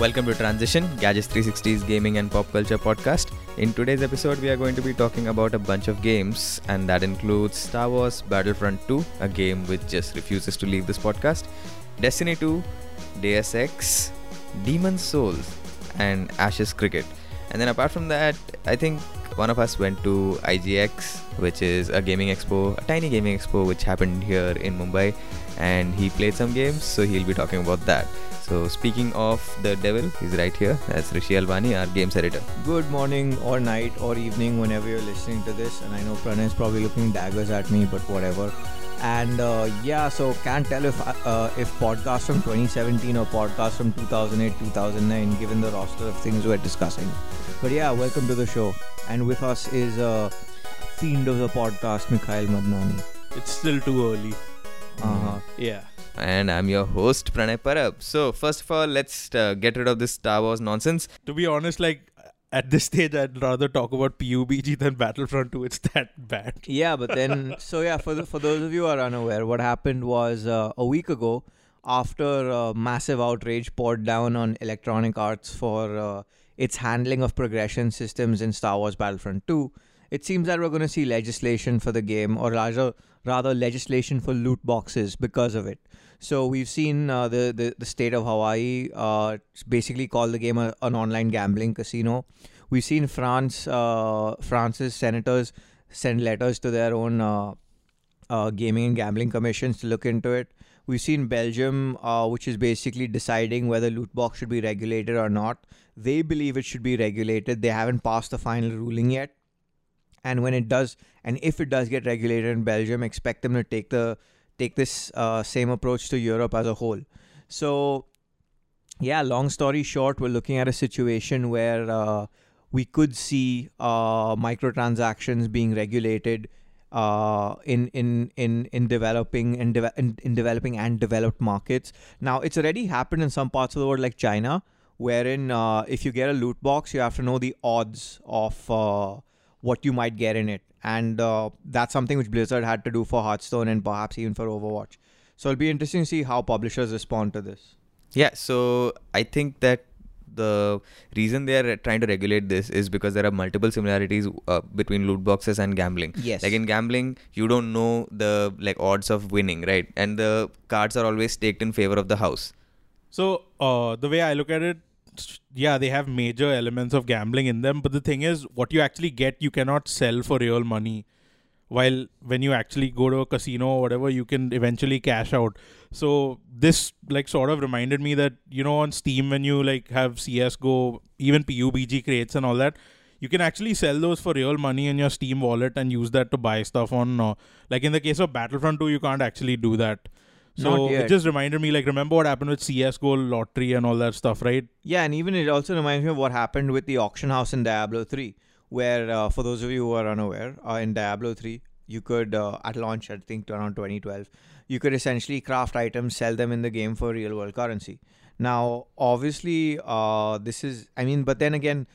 Welcome to Transition, Gadgets 360's gaming and pop culture podcast. In today's episode, we are going to be talking about a bunch of games, and that includes Star Wars Battlefront 2, a game which just refuses to leave this podcast, Destiny 2, Deus Ex, Demon's Souls, and Ashes Cricket. And then apart from that, I think one of us went to IGX, which is a gaming expo, a tiny gaming expo which happened here in Mumbai, and he played some games, so he'll be talking about that. So speaking of the devil, he's right here. That's Rishi Alwani, our games editor. Good morning or night or evening whenever you're listening to this. And I know Pranay is probably looking daggers at me, but whatever. And uh, yeah, so can't tell if uh, if podcast from 2017 or podcast from 2008 2009, given the roster of things we're discussing. But yeah, welcome to the show. And with us is uh, fiend of the podcast, Mikhail Madnani. It's still too early. Uh-huh. Yeah. And I'm your host, Pranay Parab. So first of all, let's uh, get rid of this Star Wars nonsense. To be honest, like at this stage, I'd rather talk about PUBG than Battlefront 2. It's that bad. Yeah, but then so yeah, for the, for those of you who are unaware, what happened was uh, a week ago, after uh, massive outrage poured down on Electronic Arts for uh, its handling of progression systems in Star Wars Battlefront 2, it seems that we're going to see legislation for the game, or rather, rather legislation for loot boxes because of it. So we've seen uh, the, the the state of Hawaii uh, basically call the game a, an online gambling casino. We've seen France, uh, France's senators send letters to their own uh, uh, gaming and gambling commissions to look into it. We've seen Belgium, uh, which is basically deciding whether loot box should be regulated or not. They believe it should be regulated. They haven't passed the final ruling yet. And when it does, and if it does get regulated in Belgium, expect them to take the take this uh, same approach to Europe as a whole. So, yeah, long story short, we're looking at a situation where uh, we could see uh, microtransactions being regulated uh, in in in in developing and deve- in, in developing and developed markets. Now, it's already happened in some parts of the world, like China, wherein uh, if you get a loot box, you have to know the odds of uh, what you might get in it. And uh, that's something which Blizzard had to do for Hearthstone and perhaps even for Overwatch. So it'll be interesting to see how publishers respond to this. Yeah, so I think that the reason they are trying to regulate this is because there are multiple similarities uh, between loot boxes and gambling. Yes. Like in gambling, you don't know the like odds of winning, right? And the cards are always staked in favor of the house. So uh, the way I look at it, yeah, they have major elements of gambling in them. But the thing is, what you actually get, you cannot sell for real money. While when you actually go to a casino or whatever, you can eventually cash out. So this like sort of reminded me that you know on Steam when you like have CS:GO, even PUBG crates and all that, you can actually sell those for real money in your Steam wallet and use that to buy stuff on. Uh, like in the case of Battlefront 2, you can't actually do that. So it just reminded me, like, remember what happened with CS:GO lottery and all that stuff, right? Yeah, and even it also reminds me of what happened with the auction house in Diablo 3, where, uh, for those of you who are unaware, uh, in Diablo 3, you could, uh, at launch, I think around 2012, you could essentially craft items, sell them in the game for real world currency. Now, obviously, uh, this is, I mean, but then again,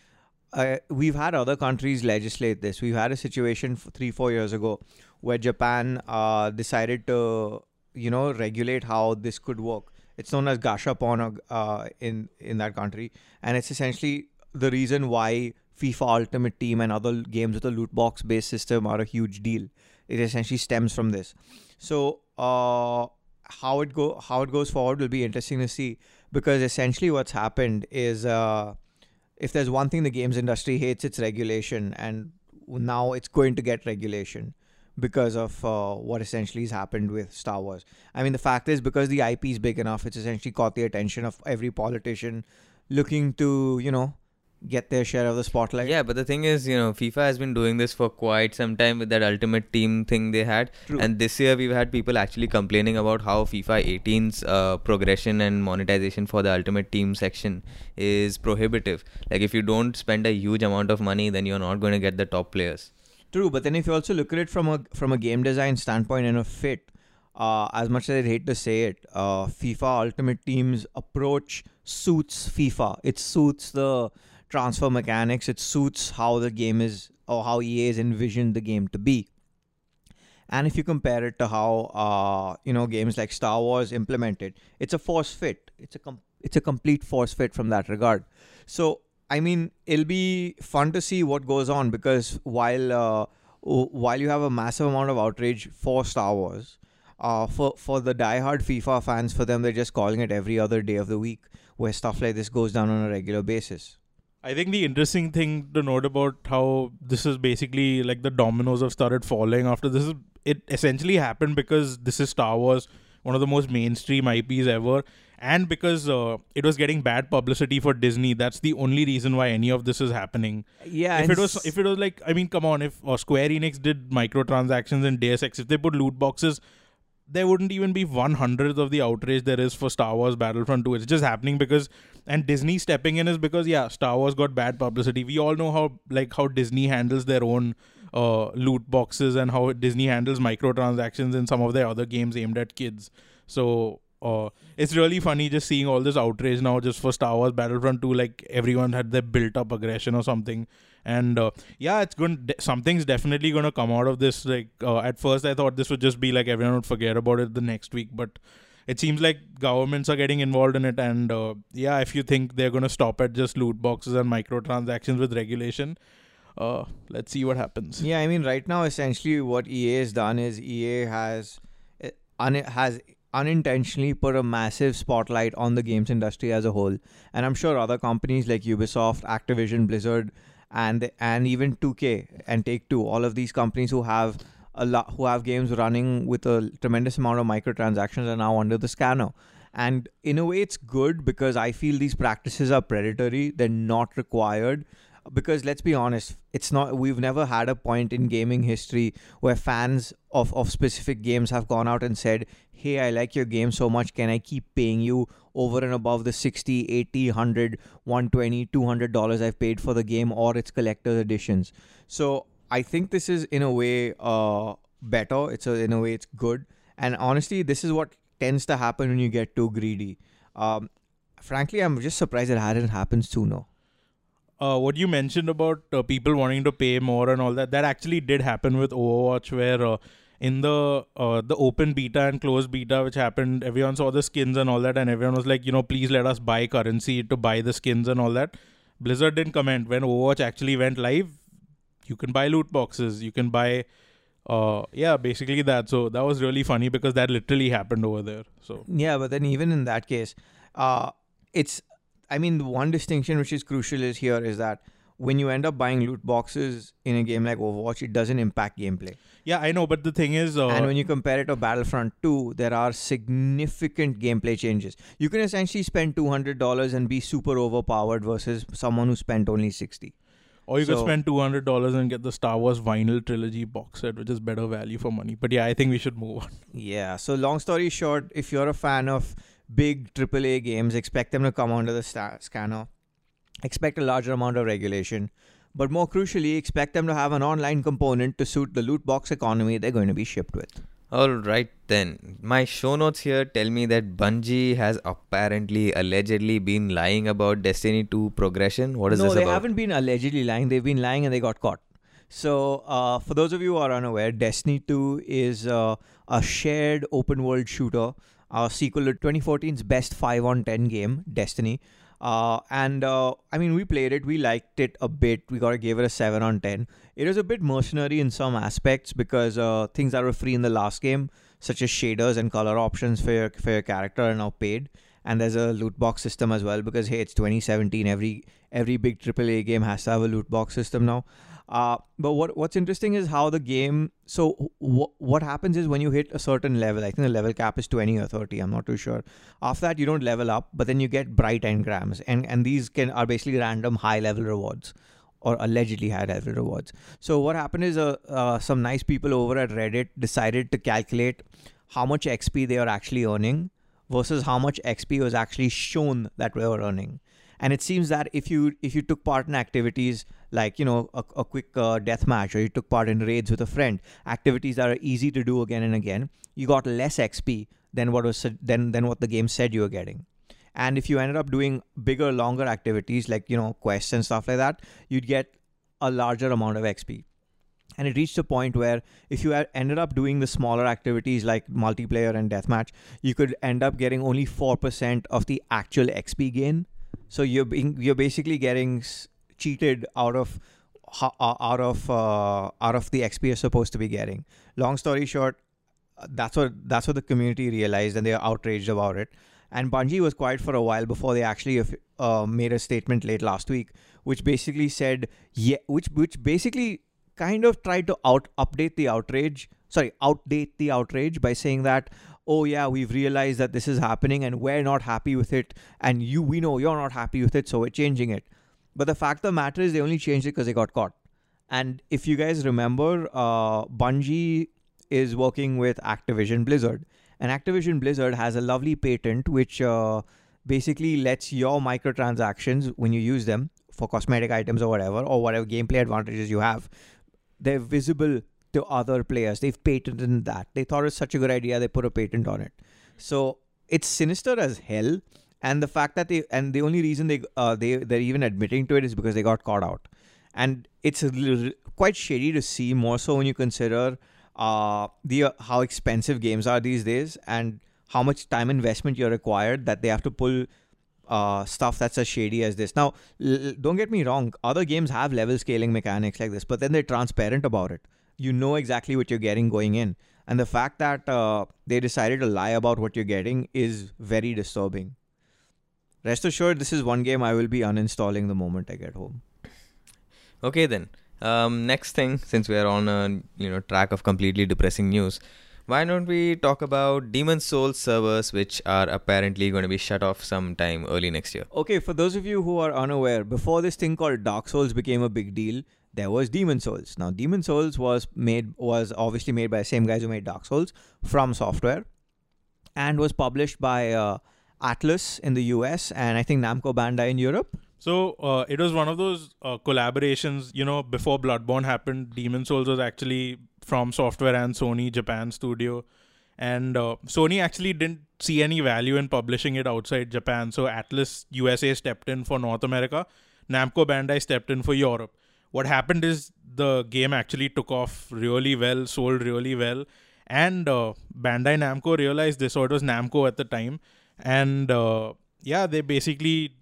uh, we've had other countries legislate this. We've had a situation f- three, four years ago where Japan uh, decided to, you know, regulate how this could work. It's known as gashapon uh, in in that country, and it's essentially the reason why FIFA Ultimate Team and other games with a loot box based system are a huge deal. It essentially stems from this. So, uh, how it go how it goes forward will be interesting to see because essentially what's happened is uh, if there's one thing the games industry hates, it's regulation, and now it's going to get regulation because of uh, what essentially has happened with Star Wars. I mean, the fact is because the IP is big enough, it's essentially caught the attention of every politician looking to you know get their share of the spotlight. Yeah, but the thing is, you know, FIFA has been doing this for quite some time with that ultimate team thing they had. True. And this year we've had people actually complaining about how FIFA 18's uh, progression and monetization for the ultimate team section is prohibitive. Like if you don't spend a huge amount of money, then you're not going to get the top players. True, but then if you also look at it from a from a game design standpoint and a fit, uh, as much as I hate to say it, uh, FIFA Ultimate Team's approach suits FIFA. It suits the transfer mechanics. It suits how the game is or how EA has envisioned the game to be. And if you compare it to how uh, you know games like Star Wars implemented, it's a force fit. It's a com- it's a complete force fit from that regard. So I mean, it'll be fun to see what goes on because while uh, while you have a massive amount of outrage for Star Wars, uh, for for the diehard FIFA fans, for them they're just calling it every other day of the week, where stuff like this goes down on a regular basis. I think the interesting thing to note about how this is basically like the dominoes have started falling after this is it essentially happened because this is Star Wars, one of the most mainstream IPs ever, and because uh, it was getting bad publicity for Disney. That's the only reason why any of this is happening. Yeah, if it was if it was like I mean, come on, if uh, Square Enix did microtransactions in Deus Ex, if they put loot boxes, there wouldn't even be one hundredth of the outrage there is for Star Wars Battlefront 2. It's just happening because and Disney stepping in is because yeah, Star Wars got bad publicity. We all know how like how Disney handles their own uh, loot boxes and how Disney handles microtransactions in some of their other games aimed at kids. So it's really funny just seeing all this outrage now just for Star Wars Battlefront 2. Like everyone had their built up aggression or something. And uh, yeah, it's going. De- something's definitely going to come out of this. Like uh, at first, I thought this would just be like everyone would forget about it the next week, but it seems like governments are getting involved in it. And uh, yeah, if you think they're going to stop at just loot boxes and microtransactions with regulation, uh, let's see what happens. Yeah, I mean, right now, essentially, what EA has done is EA has uh, un- has unintentionally put a massive spotlight on the games industry as a whole, and I'm sure other companies like Ubisoft, Activision, Blizzard, and and even 2K and Take Two, all of these companies who have a lot who have games running with a tremendous amount of microtransactions are now under the scanner. And in a way, it's good because I feel these practices are predatory. They're not required because let's be honest it's not we've never had a point in gaming history where fans of, of specific games have gone out and said hey i like your game so much can i keep paying you over and above the 60 80 100 120 200 dollars i've paid for the game or its collector's editions? So i think this is in a way uh, better. It's a, in a way it's good. And honestly this is what tends to happen when you get too greedy. Um, frankly i'm just surprised it hadn't happened sooner uh, what you mentioned about uh, people wanting to pay more and all that, that actually did happen with Overwatch, where uh, in the uh, the open beta and closed beta, which happened, everyone saw the skins and all that, and everyone was like, you know, please let us buy currency to buy the skins and all that. Blizzard didn't comment when Overwatch actually went live. You can buy loot boxes. You can buy. Uh, yeah, basically that. So that was really funny because that literally happened over there. So Yeah, but then even in that case, uh, it's. I mean, the one distinction which is crucial is here is that when you end up buying loot boxes in a game like Overwatch, it doesn't impact gameplay. yeah, I know, but the thing is, uh, and when you compare it to Battlefront 2, there are significant gameplay changes. You can essentially spend $200 and be super overpowered versus someone who spent only 60 Or you could spend two hundred dollars and get the Star Wars vinyl trilogy box set, which is better value for money. But yeah, I think we should move on. Yeah. So long story short, if you're a fan of big AAA games, expect them to come under the sta- scanner. Expect a larger amount of regulation. But more crucially, expect them to have an online component to suit the loot box economy they're going to be shipped with. All right then. My show notes here tell me that Bungie has apparently allegedly been lying about Destiny 2 progression. What is no, this they about? haven't been allegedly lying. They've been lying and they got caught. So, uh, for those of you who are unaware, Destiny 2 is uh, a shared open world shooter, a sequel to 2014's best 5 on 10 game, Destiny. Uh, and uh, I mean, we played it, we liked it a bit. We got to give it a 7 on 10. It was a bit mercenary in some aspects because uh, things that were free in the last game, such as shaders and color options for your, for your character, are now paid and there's a loot box system as well because hey it's 2017 every every big AAA game has to have a loot box system now uh, but what what's interesting is how the game so w- what happens is when you hit a certain level I think the level cap is 20 or 30 I'm not too sure after that you don't level up but then you get bright engrams and and these can are basically random high level rewards or allegedly high level rewards so what happened is uh, uh, some nice people over at Reddit decided to calculate how much XP they are actually earning versus how much XP was actually shown that we were earning. And it seems that if you if you took part in activities like you know a, a quick uh, death match or you took part in raids with a friend, activities that are easy to do again and again, you got less XP than what was than than what the game said you were getting. And if you ended up doing bigger, longer activities like you know quests and stuff like that, you'd get a larger amount of XP. and it reached a point where if you ended up doing the smaller activities like multiplayer and deathmatch, you could end up getting only four percent of the actual XP gain. So you're being you're basically getting cheated out of uh, out of uh, out of the XP you're supposed to be getting. Long story short, uh, that's what that's what the community realized, and they are outraged about it. And Bungie was quiet for a while before they actually uh, made a statement late last week, which basically said, yeah, which which basically kind of tried to out update the outrage, sorry, outdate the outrage by saying that, oh yeah, we've realized that this is happening and we're not happy with it, and you we know you're not happy with it, so we're changing it. But the fact of the matter is, they only changed it because they got caught. And if you guys remember, uh, Bungie is working with Activision Blizzard, and Activision Blizzard has a lovely patent which uh, basically lets your microtransactions, when you use them for cosmetic items or whatever, or whatever gameplay advantages you have, they're visible to other players. They've patented that. They thought it's such a good idea, they put a patent on it. So it's sinister as hell. And the fact that they and the only reason they uh, they they're even admitting to it is because they got caught out, and it's little, quite shady to see more so when you consider uh, the uh, how expensive games are these days and how much time investment you're required that they have to pull uh, stuff that's as shady as this. Now, l- don't get me wrong, other games have level scaling mechanics like this, but then they're transparent about it. You know exactly what you're getting going in. And the fact that uh, they decided to lie about what you're getting is very disturbing. Rest assured, this is one game I will be uninstalling the moment I get home. Okay then. Um, next thing, since we are on a you know track of completely depressing news, why don't we talk about Demon Souls servers, which are apparently going to be shut off sometime early next year. Okay, for those of you who are unaware, before this thing called Dark Souls became a big deal, there was Demon Souls. Now, Demon Souls was made was obviously made by the same guys who made Dark Souls FromSoftware, and was published by uh, Atlus in the US and I think Namco Bandai in Europe. So uh, it was one of those uh, collaborations. You know, before Bloodborne happened, Demon Souls was actually FromSoftware and Sony Japan studio, and uh, Sony actually didn't see any value in publishing it outside Japan. So Atlus USA stepped in for North America. Namco Bandai stepped in for Europe. What happened is the game actually took off really well, sold really well, and uh, Bandai Namco realized this. So it was Namco at the time, and uh, yeah, they basically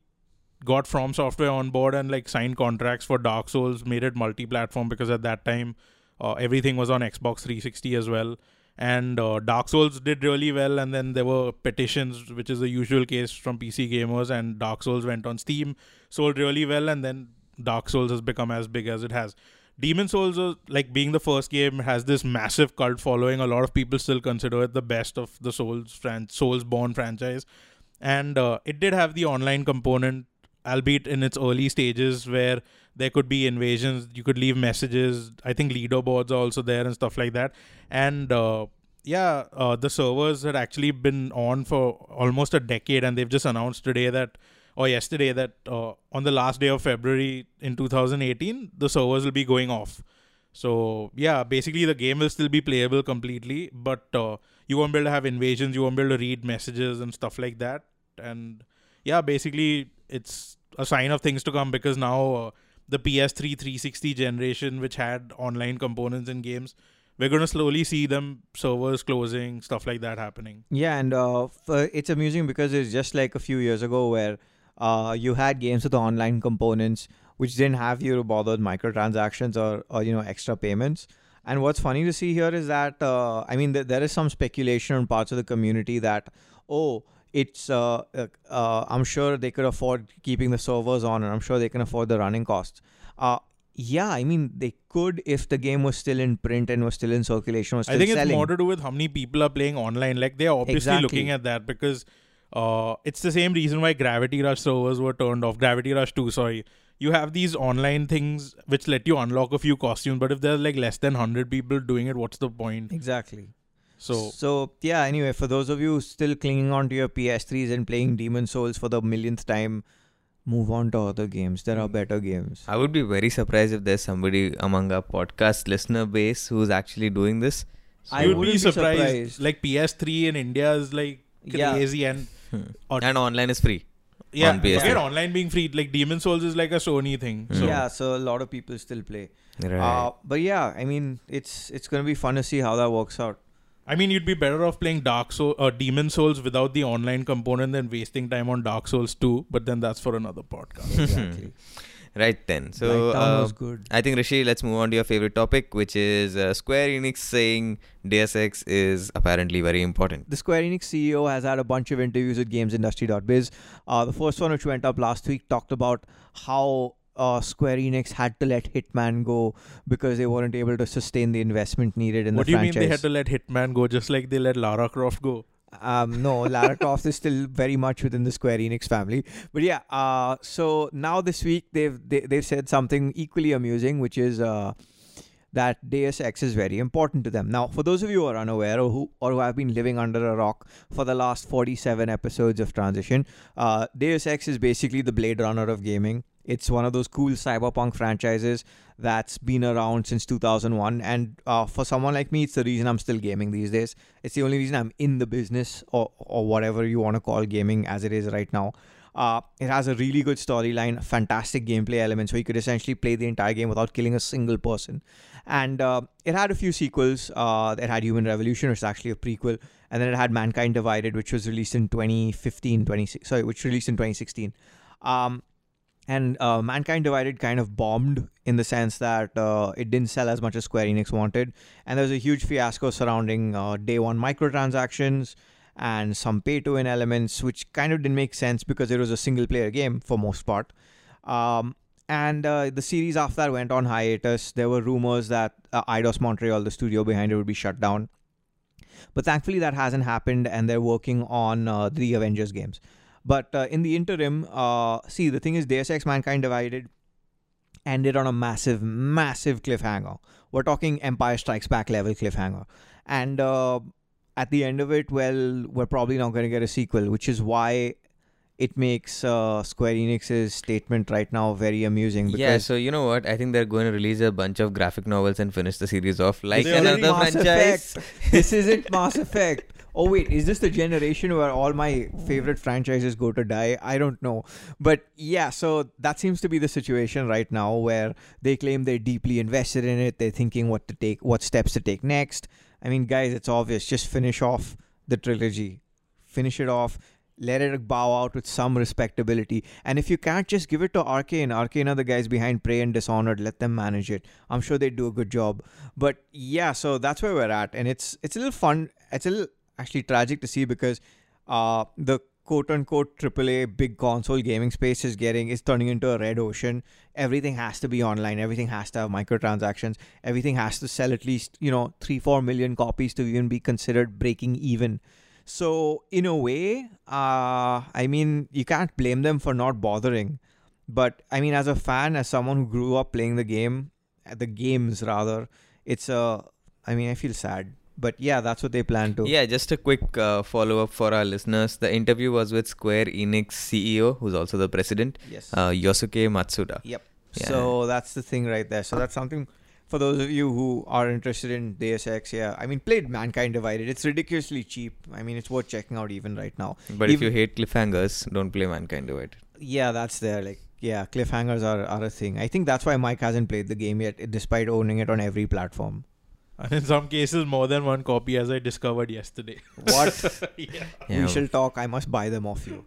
got FromSoftware on board and like signed contracts for dark souls made it multi-platform because at that time uh, everything was on xbox 360 as well and uh, dark souls did really well and then there were petitions which is the usual case from pc gamers and dark souls went on steam sold really well and then dark souls has become as big as it has. Demon souls uh, like being the first game has this massive cult following. A lot of people still consider it the best of the souls fran- Soulsborne franchise. And uh, it did have the online component albeit in its early stages where there could be invasions you could leave messages. I think leaderboards are also there and stuff like that. And uh, yeah uh, the servers had actually been on for almost a decade and they've just announced today that or yesterday that uh, on the last day of february in 2018 the servers will be going off so yeah basically the game will still be playable completely but uh, you won't be able to have invasions you won't be able to read messages and stuff like that and yeah basically it's a sign of things to come because now uh, the PS3 360 generation, which had online components in games, we're going to slowly see them servers closing, stuff like that happening. Yeah, and uh, it's amusing because it's just like a few years ago where uh, you had games with online components which didn't have you to bother with microtransactions or, or you know extra payments. And what's funny to see here is that uh, I mean th- there is some speculation on parts of the community that oh it's uh, uh, uh, I'm sure they could afford keeping the servers on and I'm sure they can afford the running costs. Uh, yeah, I mean they could if the game was still in print and was still in circulation. Was still I think selling. it's more to do with how many people are playing online. Like they're obviously Exactly. looking at that because uh, it's the same reason why Gravity Rush servers were turned off. Gravity Rush 2, sorry. You have these online things which let you unlock a few costumes, but if there's like less than 100 people doing it, what's the point? exactly. So, so yeah. Anyway, for those of you still clinging on to your PS3s and playing Demon Souls for the millionth time, move on to other games. There are better games. I would be very surprised if there's somebody among our podcast listener base who's actually doing this. I you'd be wouldn't be surprised. surprised. Like PS3 in India is like Yeah. crazy and Hmm. And online is free. Yeah, on PS3. forget online being free. Like Demon Souls is like a Sony thing. So yeah, so a lot of people still play. Right. Uh, but yeah, I mean, it's it's gonna be fun to see how that works out. I mean, you'd be better off playing Dark Soul or Demon Souls without the online component than wasting time on Dark Souls 2. But then that's for another podcast. Exactly. right then. So uh, was good. I think Rishi, let's move on to your favorite topic, which is uh, Square Enix saying Deus Ex is apparently very important. The Square Enix CEO has had a bunch of interviews with GamesIndustry.biz. Uh, the first one, which went up last week, talked about how uh, Square Enix had to let Hitman go because they weren't able to sustain the investment needed in what the franchise. What do you mean they had to let Hitman go just like they let Lara Croft go? Um, no, Lara Croft is still very much within the Square Enix family. But yeah, uh, so now this week they've they, they've said something equally amusing, which is uh, that Deus Ex is very important to them. Now, for those of you who are unaware or who or who have been living under a rock for the last 47 episodes of Transition, uh, Deus Ex is basically the Blade Runner of gaming. It's one of those cool cyberpunk franchises that's been around since 2001, and uh, for someone like me, it's the reason I'm still gaming these days. It's the only reason I'm in the business or or whatever you want to call gaming as it is right now. Uh, it has a really good storyline, fantastic gameplay elements where you could essentially play the entire game without killing a single person. And uh, it had a few sequels. Uh, it had Human Revolution, which is actually a prequel, and then it had Mankind Divided, which was released in 2015, 26, sorry, which released in 2016. Um, and uh, Mankind Divided kind of bombed in the sense that uh, it didn't sell as much as Square Enix wanted, and there was a huge fiasco surrounding uh, day one microtransactions and some pay to win elements, which kind of didn't make sense because it was a single player game for most part. Um, and uh, the series after that went on hiatus. There were rumors that uh, Eidos Montreal, the studio behind it, would be shut down. But thankfully, that hasn't happened, and they're working on uh, the Avengers games. But uh, in the interim, uh, see, the thing is, Deus Ex Mankind Divided ended on a massive, massive cliffhanger. We're talking Empire Strikes Back level cliffhanger. And uh, at the end of it, well, we're probably not going to get a sequel, which is why it makes uh, Square Enix's statement right now very amusing. Because Yeah, so you know what? I think they're going to release a bunch of graphic novels and finish the series off like another Mass franchise. This isn't Mass Effect. Oh wait, is this the generation where all my favorite franchises go to die? I don't know. But yeah, so that seems to be the situation right now where they claim they're deeply invested in it. They're thinking what to take what steps to take next. I mean, guys, it's obvious. Just finish off the trilogy. Finish it off. Let it bow out with some respectability. And if you can't just give it to Arkane, Arkane are the guys behind Prey and Dishonored. Let them manage it. I'm sure they do a good job. But yeah, so that's where we're at, and it's it's a little fun. It's a little actually tragic to see because uh, the quote unquote AAA big console gaming space is getting is turning into a red ocean. Everything has to be online. Everything has to have microtransactions. Everything has to sell at least you know three four million copies to even be considered breaking even. So in a way, uh, I mean you can't blame them for not bothering. But I mean, as a fan, as someone who grew up playing the game, the games rather, it's a. I mean, I feel sad. But yeah, that's what they plan to. Yeah, just a quick uh, follow up for our listeners. The interview was with Square Enix CEO, who's also the president, Yes. uh, Yosuke Matsuda. Yep. Yeah. So that's the thing right there. So that's something for those of you who are interested in Deus Ex. Yeah, I mean, played Mankind Divided. It's ridiculously cheap. I mean, it's worth checking out even right now. But if you hate cliffhangers, don't play Mankind Divided. Yeah, that's there. Like, yeah, cliffhangers are, are a thing. I think that's why Mike hasn't played the game yet, despite owning it on every platform. And in some cases, more than one copy, as I discovered yesterday. What? yeah. Yeah, we shall talk. I must buy them off you.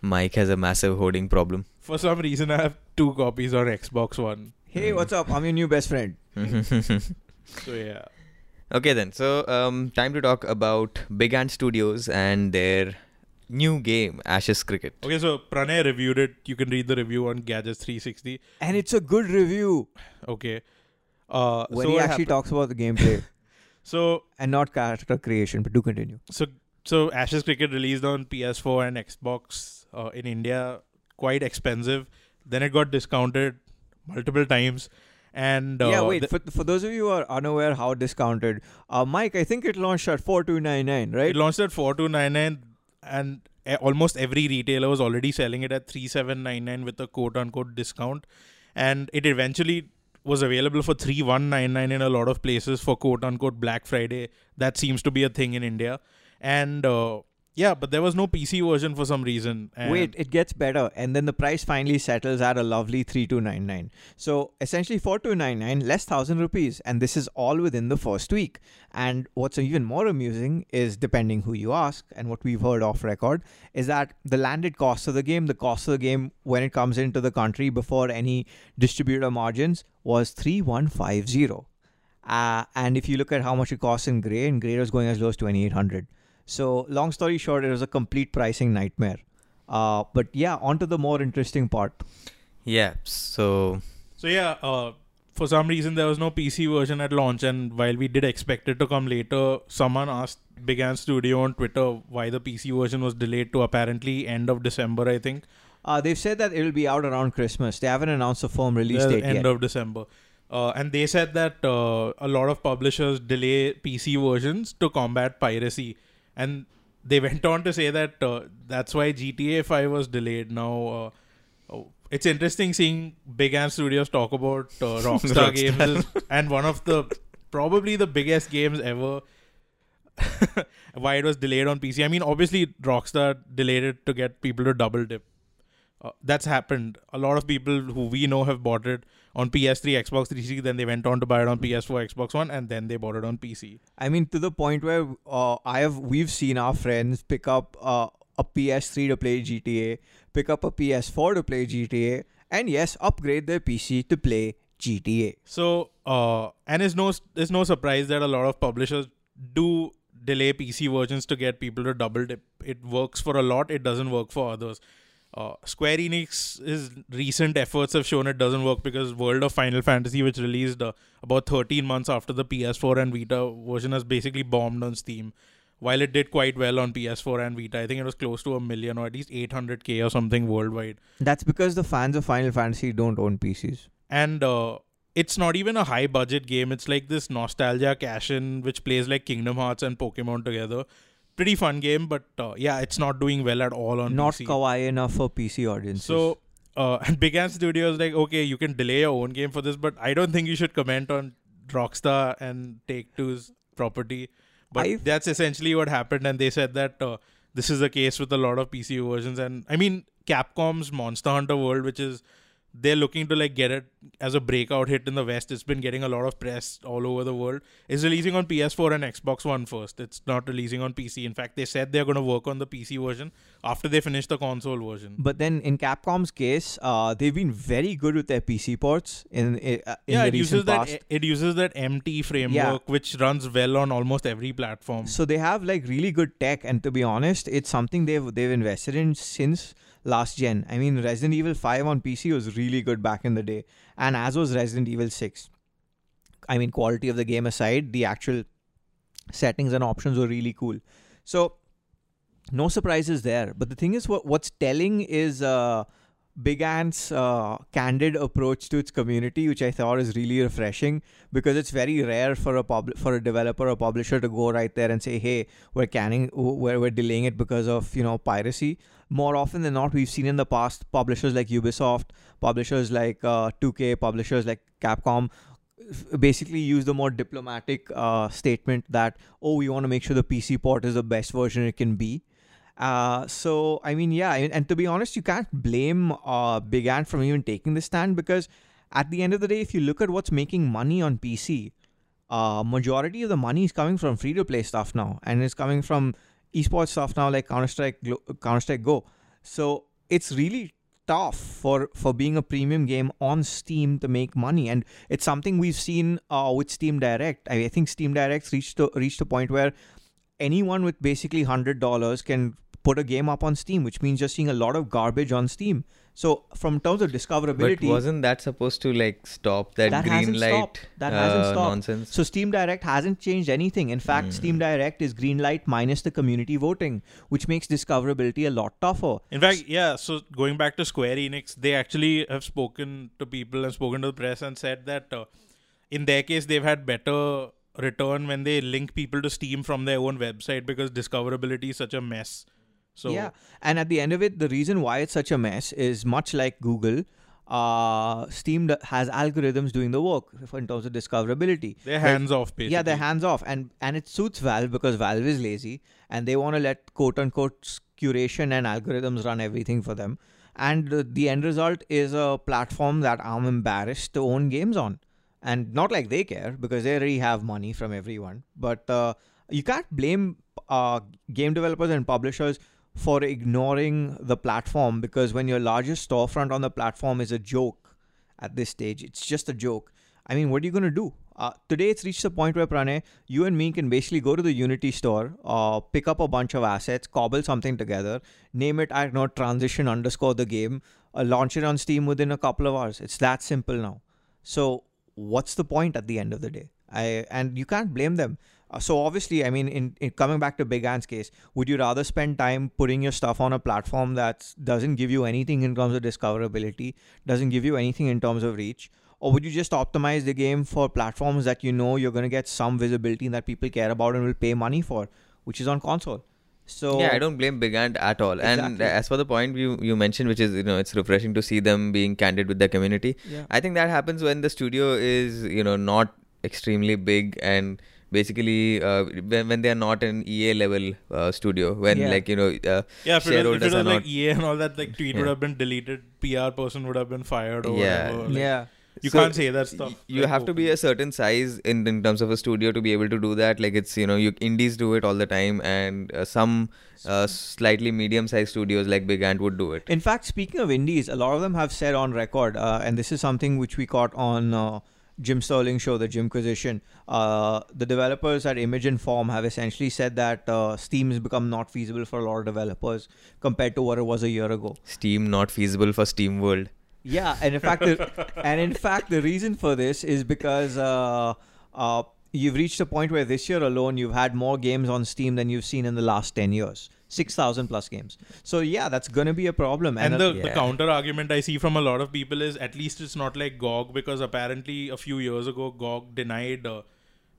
Mike has a massive hoarding problem. For some reason, I have two copies on Xbox One. Hey, what's up? I'm your new best friend. So yeah. okay, then. So, um, time to talk about Big Ant Studios and their new game, Ashes Cricket. Okay, so Pranay reviewed it. You can read the review on Gadgets 360. And it's a good review Okay. Uh, where so he actually happened- talks about the gameplay So and not character creation. But do continue. so so Ashes Cricket released on PS4 and Xbox uh, in India, quite expensive. Then it got discounted multiple times, and uh, yeah, wait. the- for, for those of you who are unaware how discounted, uh, Mike, I think it launched at four two nine nine, right? it launched at four two nine nine, and uh, almost every retailer was already selling it at three seven nine nine with a quote unquote discount, and it eventually was available for three one nine nine in a lot of places for quote unquote Black Friday. That seems to be a thing in India, and uh, Yeah, but there was no PC version for some reason. Wait, it gets better, and then the price finally settles at a lovely three two nine nine. So essentially four two nine nine less thousand rupees, and this is all within the first week. And what's even more amusing is, depending who you ask, and what we've heard off record, is that the landed cost of the game, the cost of the game when it comes into the country before any distributor margins, was three one five zero. Uh, and if you look at how much it costs in Grey, and Grey was going as low as twenty eight hundred. So long story short, it was a complete pricing nightmare. Uh, but yeah, on to the more interesting part. Yeah. So So yeah, uh, for some reason there was no PC version at launch, and while we did expect it to come later, someone asked Big Ant Studio on Twitter why the PC version was delayed to apparently end of December, I think. Uh, they've said that it will be out around Christmas. They haven't announced a firm release Well, date end yet. of December. Uh, and they said that uh, a lot of publishers delay PC versions to combat piracy, and they went on to say that uh, that's why GTA 5 was delayed. Now, uh, oh, it's interesting seeing Big Ant Studios talk about uh, Rockstar, Rockstar. games, is- and one of the probably the biggest games ever. why it was delayed on PC? I mean, obviously Rockstar delayed it to get people to double dip. Uh, that's happened. A lot of people who we know have bought it on PS3, Xbox 360, then they went on to buy it on PS4, Xbox One, and then they bought it on PC. I mean, to the point where uh, I have we've seen our friends pick up uh, a PS3 to play GTA, pick up a PS4 to play GTA, and yes, upgrade their PC to play GTA. So, uh, and it's no it's no surprise that a lot of publishers do delay PC versions to get people to double dip. It works for a lot. It doesn't work for others. Uh, Square Enix's recent efforts have shown it doesn't work because World of Final Fantasy, which released uh, about 13 months after the PS4 and Vita version, has basically bombed on Steam. While it did quite well on PS4 and Vita, I think it was close to a million or at least 800k or something worldwide. That's because the fans of Final Fantasy don't own PCs. and uh, it's not even a high budget game it's like this nostalgia cash in which plays like kingdom hearts and pokemon together pretty fun game but uh, yeah it's not doing well at all on Not PC. kawaii enough for PC audiences. so uh, and big ant studios like okay you can delay your own game for this but i don't think you should comment on rockstar and take two's property but I've- that's essentially what happened and they said that uh, this is the case with a lot of pc versions and i mean capcom's monster hunter world which is they're looking to like get it as a breakout hit in the west. It's been getting a lot of press all over the world. Is releasing on ps4 and xbox one first. It's not releasing on pc in fact they said they're going to work on the pc version after they finish the console version. But then in Capcom's case, uh, they've been very good with their PC ports in, in, uh, in yeah, the it uses recent that past. it uses that MT framework which runs well on almost every platform. So they have like really good tech, and to be honest, it's something they've they've invested in since last gen. I mean, Resident Evil Five on PC was really good back in the day, and as was Resident Evil Six. I mean, quality of the game aside, the actual settings and options were really cool. So no surprises there. But the thing is, what what's telling is uh, Big Ant's uh, candid approach to its community, which I thought is really refreshing because it's very rare for a pub- for a developer or publisher to go right there and say, "Hey, we're canning, we're we're delaying it because of you know piracy." More often than not, we've seen in the past publishers like Ubisoft, publishers like uh, 2K, publishers like Capcom basically use the more diplomatic uh, statement that oh we want to make sure the pc port is the best version it can be uh, so i mean yeah and, to be honest you can't blame uh, big ant from even taking this stand because at the end of the day if you look at what's making money on pc uh, majority of the money is coming from free to play stuff now. And it's coming from esports stuff now like counter-strike Glo- counter-strike go. So it's really tough for for being a premium game on steam to make money. And it's something we've seen uh, with steam direct. I, I think steam direct reached a, reached a point where anyone with basically $100 can put a game up on steam which means you're seeing a lot of garbage on steam so from terms of discoverability, But discoverability wasn't that supposed to like stop that, That green hasn't light stopped. That hasn't uh, stopped. nonsense? So Steam Direct hasn't changed anything. In fact, Hmm. Steam Direct is Greenlight minus the community voting, which makes discoverability a lot tougher. In fact, yeah. So going back to Square Enix, they actually have spoken to people and spoken to the press and said that uh, in their case they've had better return when they link people to Steam from their own website because discoverability is such a mess. So yeah, and at the end of it, the reason why it's such a mess is much like Google. uh, Steam has algorithms doing the work in terms of discoverability. They're hands off, basically. Yeah, they're hands off, and and it suits Valve because Valve is lazy and they want to let quote unquote curation and algorithms run everything for them. And uh, the end result is a platform that I'm embarrassed to own games on, and not like they care because they already have money from everyone. But uh, you can't blame uh, game developers and publishers for ignoring the platform because when your largest storefront on the platform is a joke at this stage, it's just a joke. I mean, what are you going to do? Uh, today, it's reached the point where Pranay, you and me can basically go to the Unity store, uh, pick up a bunch of assets, cobble something together, name it, I know, transition underscore the game, uh, launch it on Steam within a couple of hours. It's that simple now. So, what's the point at the end of the day? I and you can't blame them. Uh, so obviously, I mean, in, in coming back to Big Ant's case, would you rather spend time putting your stuff on a platform that doesn't give you anything in terms of discoverability, doesn't give you anything in terms of reach, or would you just optimize the game for platforms that you know you're going to get some visibility that people care about and will pay money for, which is on console? So yeah, I don't blame Big Ant at all. And as for the point you you mentioned, which is you know it's refreshing to see them being candid with the community. Yeah. I think that happens when the studio is you know not extremely big and basically uh, when, when they are not an EA level uh, studio when Yeah. like you know uh, Yeah, if it was, if shareholders it are was like not EA and all that, like tweet would have been deleted, PR person would have been fired or Yeah. whatever. like, yeah. You So, can't say that stuff. You like, have to be a certain size in, in terms of a studio to be able to do that. Like it's you know you indies do it all the time, and uh, some uh, slightly medium-sized studios like Big Ant would do it. In fact, speaking of indies, a lot of them have said on record, uh, and this is something which we caught on uh, Jim Sterling show, the Jimquisition. Uh, the developers at Image and Form have essentially said that uh, Steam has become not feasible for a lot of developers compared to what it was a year ago. Steam not feasible for SteamWorld. Yeah, and in fact, the, and in fact, the reason for this is because uh, uh, you've reached a point where this year alone you've had more games on Steam than you've seen in the last ten years. Six thousand plus games. So yeah, that's gonna be a problem. And a- the, the Yeah. counter argument I see from a lot of people is at least it's not like GOG because apparently a few years ago GOG denied uh,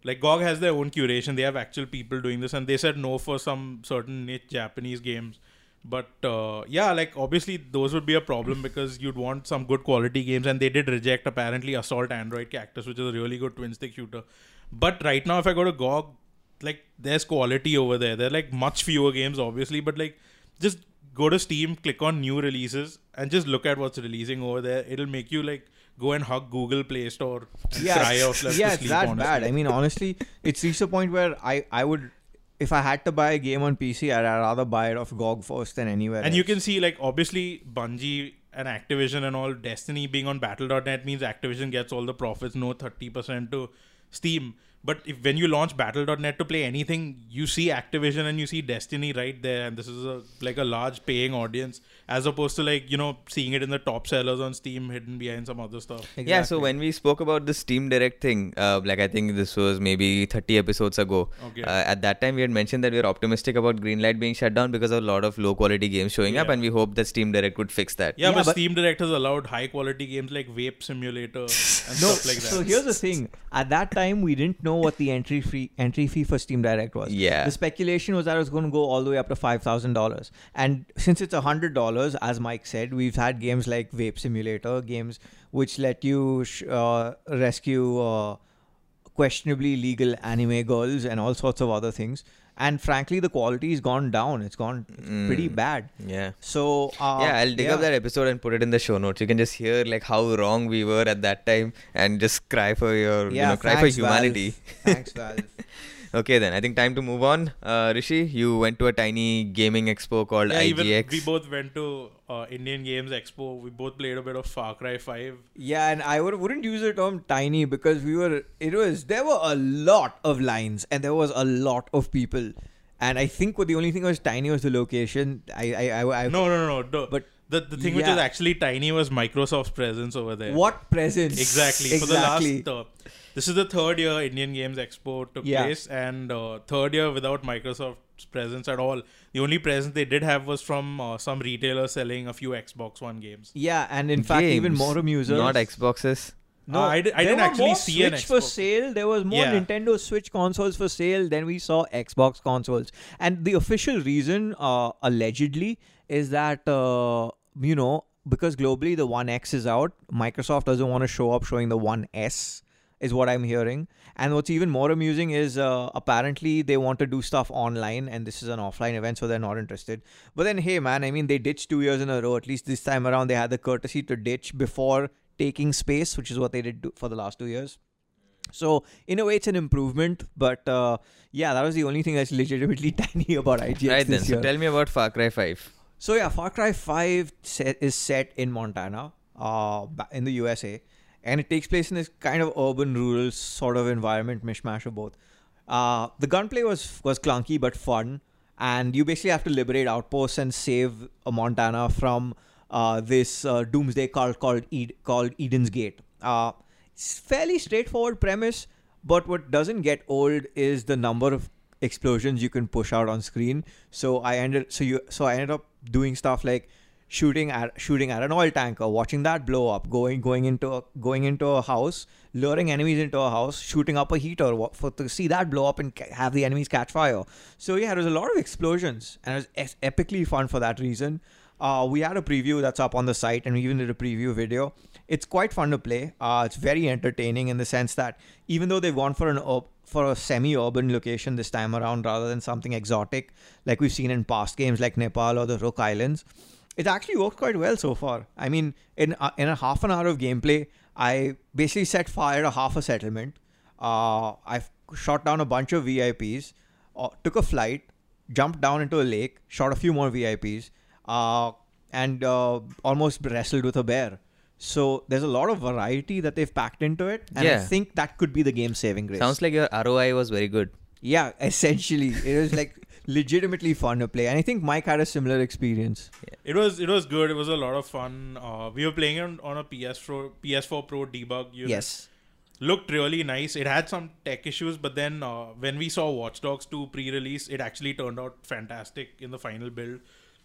like GOG has their own curation. They have actual people doing this, and they said no for some certain niche Japanese games. But uh, yeah, like obviously those would be a problem because you'd want some good quality games, and they did reject apparently Assault Android Cactus, which is a really good twin stick shooter. But right now, if I go to GOG, like there's quality over there. There are like much fewer games, obviously, but like just go to Steam, click on new releases, and just look at what's releasing over there. It'll make you like go and hug Google Play Store and cry out yeah, it's sleep. that honestly. bad. I mean, honestly, it's reached a point where I, I would, if I had to buy a game on PC, I'd rather buy it off GOG first than anywhere. and you can see like obviously Bungie and Activision and all Destiny being on Battle.net means Activision gets all the profits, no thirty percent to Steam. But if when you launch Battle.net to play anything, you see Activision and you see Destiny right there, and this is a like a large paying audience, as opposed to like you know seeing it in the top sellers on Steam, hidden behind some other stuff. Yeah, so when we spoke about the Steam Direct thing, uh, like I think this was maybe 30 episodes ago. Okay. Uh, at that time, we had mentioned that we were optimistic about Greenlight being shut down because of a lot of low quality games showing up, and we hope that Steam Direct would fix that. Yeah, Yeah, but, but- Steam Direct has allowed high quality games like Vape Simulator and No, stuff like that. so here's the thing. At that time, we didn't know what the entry fee entry fee for Steam Direct was. Yeah. The speculation was that it was going to go all the way up to five thousand dollars. And since it's hundred dollars, as Mike said, we've had games like Vape Simulator, games which let you sh- uh, rescue uh, questionably legal anime girls and all sorts of other things. And frankly, the quality has gone down. It's gone it's pretty Mm. bad. Yeah. So uh, yeah, I'll dig up that episode and put it in the show notes. You can just hear like how wrong we were at that time and just cry for your, Yeah, you know, cry for humanity. Valve. Thanks, Valve. okay, then I think time to move on. Uh, Rishi, you went to a tiny gaming expo called yeah, even IGX. we both went to uh, Indian Games Expo. We both played a bit of Far Cry Five. Yeah, and I would, wouldn't use the term tiny because we were, it was, there were a lot of lines and there was a lot of people. And I think what the only thing was tiny was the location. I, I, I, I No, no, no, no. But the the thing which yeah. was actually tiny was Microsoft's presence over there. what presence? Exactly. Exactly. For the last, uh, this is the third year Indian Games Expo took Yeah. place, and uh, third year without Microsoft's presence at all. The only presence they did have was from uh, some retailer selling a few Xbox One games. yeah, and in fact, even more users. Not Xboxes. No, Uh, I di- I there didn't were actually more see an Switch for sale. There was more Yeah. Nintendo Switch consoles for sale than we saw Xbox consoles. And the official reason, uh, allegedly, is that uh, you know because globally the One X is out, Microsoft doesn't want to show up showing the One S, is what I'm hearing. And what's even more amusing is uh, apparently they want to do stuff online, and this is an offline event, so they're not interested. But then, hey, man, I mean, they ditched two years in a row. At least this time around, they had the courtesy to ditch before taking space, which is what they did for the last two years. So in a way, it's an improvement, but uh, yeah, that was the only thing that's legitimately tiny about IGX right then, this so tell me about Far Cry 5. So yeah, Far Cry 5 set, is set in Montana, uh, in the USA, and it takes place in this kind of urban rural sort of environment, mishmash of both. Uh, the gunplay was was clunky but fun, and you basically have to liberate outposts and save uh, Montana from uh, this uh, doomsday cult called Ed- called Eden's Gate. Uh, it's fairly straightforward premise, but what doesn't get old is the number of explosions you can push out on screen. So I ended so you so I ended up doing stuff like shooting at shooting at an oil tanker, watching that blow up, going going into a, going into a house, luring enemies into a house, shooting up a heater for to see that blow up and have the enemies catch fire. So yeah, there was a lot of explosions, and it was epically fun for that reason. Uh, we had a preview that's up on the site, and we even did a preview video. It's quite fun to play. Uh, it's very entertaining in the sense that even though they've gone for an ur- for a semi-urban location this time around rather than something exotic like we've seen in past games like Nepal or the Rook Islands, it actually worked quite well so far. I mean, in uh, in a half an hour of gameplay, I basically set fire to half a settlement. Uh, I've shot down a bunch of VIPs, uh, took a flight, jumped down into a lake, shot a few more VIPs, uh, and uh, almost wrestled with a bear. So there's a lot of variety that they've packed into it, and I think that could be the game saving grace. Sounds like your ROI was very good. yeah, essentially, it was like legitimately fun to play, and I think Mike had a similar experience. It was it was good. It was a lot of fun. Uh, we were playing it on a PS4 PS4 Pro debug unit. Yes. looked really nice. It had some tech issues, but then uh, when we saw Watch Dogs 2 pre-release, it actually turned out fantastic in the final build.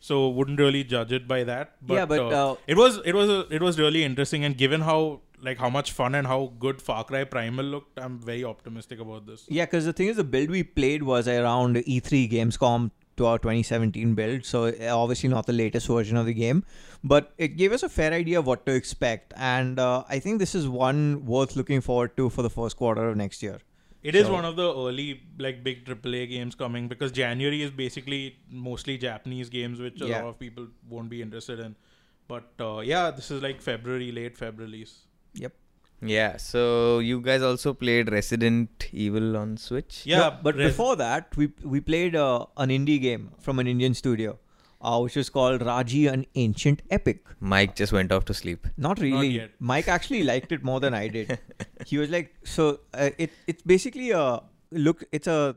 So wouldn't really judge it by that. But, Yeah, but, uh, uh, it was it was a, it was really interesting, and given how like how much fun and how good Far Cry Primal looked, I'm very optimistic about this. Yeah, because the thing is, the build we played was around E3 Gamescom to our 2017 build, so uh, obviously not the latest version of the game, but it gave us a fair idea of what to expect, and uh, I think this is one worth looking forward to for the first quarter of next year. It is So- one of the early like big AAA games coming because January is basically mostly Japanese games, which a Yeah. lot of people won't be interested in. But uh, yeah, this is like February, late Feb release. Yep. Yeah, so you guys also played Resident Evil on Switch? Yeah, No, but Res- before that, we we played uh, an indie game from an Indian studio, uh, which was called Raji, an Ancient Epic. Mike just went off to sleep. Not really. yet. Mike actually liked it more than I did. he was like, so uh, it it's basically a look. It's a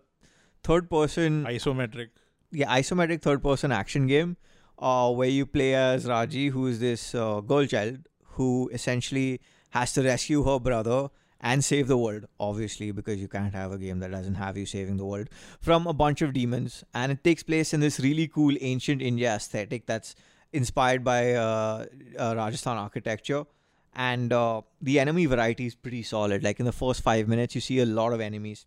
third person, isometric. yeah, isometric third person action game, uh, where you play as Raji, who is this uh, girl child who essentially has to rescue her brother and save the world. Obviously, because you can't have a game that doesn't have you saving the world from a bunch of demons, and it takes place in this really cool ancient India aesthetic that's inspired by uh, uh, Rajasthan architecture. And uh, the enemy variety is pretty solid. Like in the first five minutes, you see a lot of enemies,